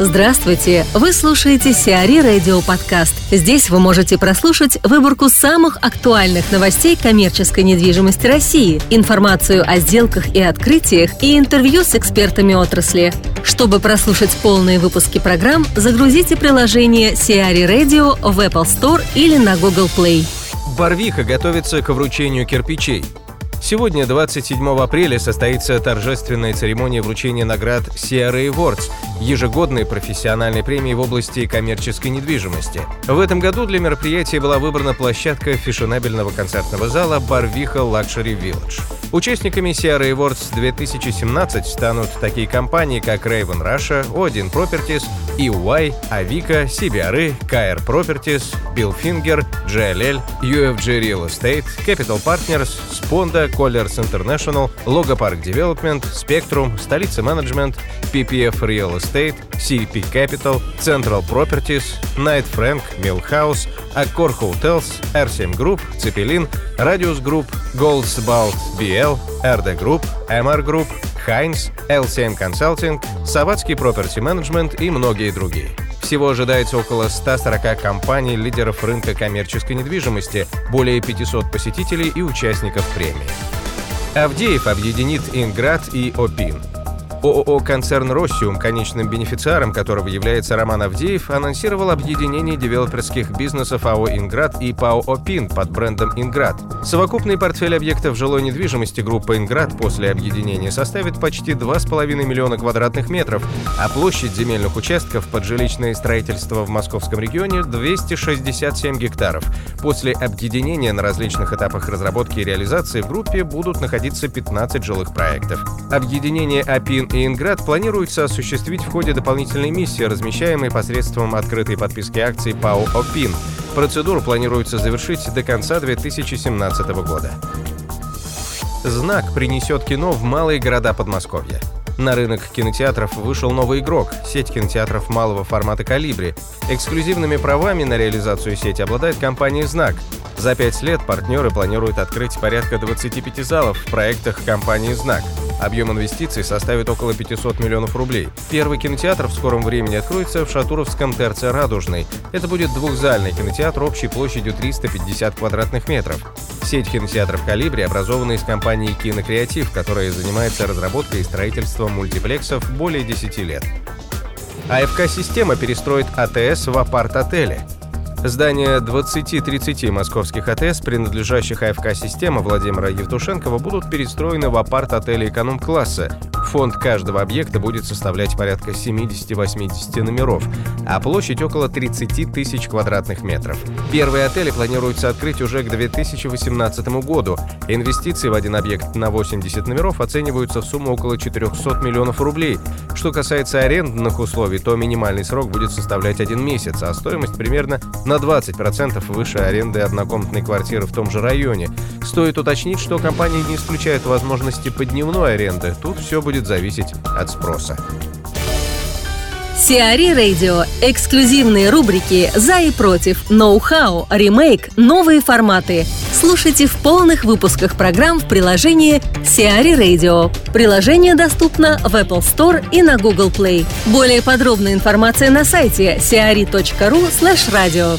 Здравствуйте! Вы слушаете Сиари Радио Подкаст. Здесь вы можете прослушать выборку самых актуальных новостей коммерческой недвижимости России, информацию о сделках и открытиях и интервью с экспертами отрасли. Чтобы прослушать полные выпуски программ, загрузите приложение Сиари Radio в Apple Store или на Google Play. Барвиха готовится к вручению кирпичей. Сегодня, 27 апреля, состоится торжественная церемония вручения наград CRA Awards, ежегодной профессиональной премии в области коммерческой недвижимости. В этом году для мероприятия была выбрана площадка фешенебельного концертного зала Барвиха Luxury Village. Участниками CRA Awards 2017 станут такие компании, как Raven Russia, Odin Properties, EY, Avica, CBRE, KR Properties, Billfinger, JLL, UFG Real Estate, Capital Partners, Sponda, Colliers International, Logo Park Development, Spectrum, Столица Management, PPF Real Estate, CP Capital, Central Properties, Knight Frank, Millhouse, Accor Hotels, RCM Group, Cepelin, Radius Group, Goldsbalt BL, RD Group, Group, Heinz, LCM Consulting, Саватский Property Management и многие другие. Всего ожидается около 140 компаний, лидеров рынка коммерческой недвижимости, более 500 посетителей и участников премии. Авдеев объединит Инград и Опин – ООО «Концерн Россиум», конечным бенефициаром которого является Роман Авдеев, анонсировал объединение девелоперских бизнесов АО «Инград» и ПАО «Опин» под брендом «Инград». Совокупный портфель объектов жилой недвижимости группы «Инград» после объединения составит почти 2,5 миллиона квадратных метров, а площадь земельных участков под жилищное строительство в московском регионе 267 гектаров. После объединения на различных этапах разработки и реализации в группе будут находиться 15 жилых проектов. Объединение «Опин» Инград планируется осуществить в ходе дополнительной миссии, размещаемой посредством открытой подписки акций ПАО «Опин». Процедуру планируется завершить до конца 2017 года. Знак принесет кино в малые города Подмосковья. На рынок кинотеатров вышел новый игрок – сеть кинотеатров малого формата «Калибри». Эксклюзивными правами на реализацию сети обладает компания «Знак». За пять лет партнеры планируют открыть порядка 25 залов в проектах компании «Знак». Объем инвестиций составит около 500 миллионов рублей. Первый кинотеатр в скором времени откроется в Шатуровском ТРЦ «Радужный». Это будет двухзальный кинотеатр общей площадью 350 квадратных метров. Сеть кинотеатров «Калибри» образована из компании «Кинокреатив», которая занимается разработкой и строительством мультиплексов более 10 лет. АФК-система перестроит АТС в апарт-отеле. Здания 20-30 московских АТС, принадлежащих АФК-система Владимира Евтушенкова, будут перестроены в апарт-отели эконом-класса. Фонд каждого объекта будет составлять порядка 70-80 номеров, а площадь около 30 тысяч квадратных метров. Первые отели планируется открыть уже к 2018 году. Инвестиции в один объект на 80 номеров оцениваются в сумму около 400 миллионов рублей. Что касается арендных условий, то минимальный срок будет составлять один месяц, а стоимость примерно на 20% выше аренды однокомнатной квартиры в том же районе. Стоит уточнить, что компания не исключает возможности по дневной аренды. Тут все будет зависеть от спроса. Сиари Радио. Эксклюзивные рубрики «За и против», «Ноу-хау», «Ремейк», «Новые форматы». Слушайте в полных выпусках программ в приложении Сиари Radio. Приложение доступно в Apple Store и на Google Play. Более подробная информация на сайте siari.ru slash radio.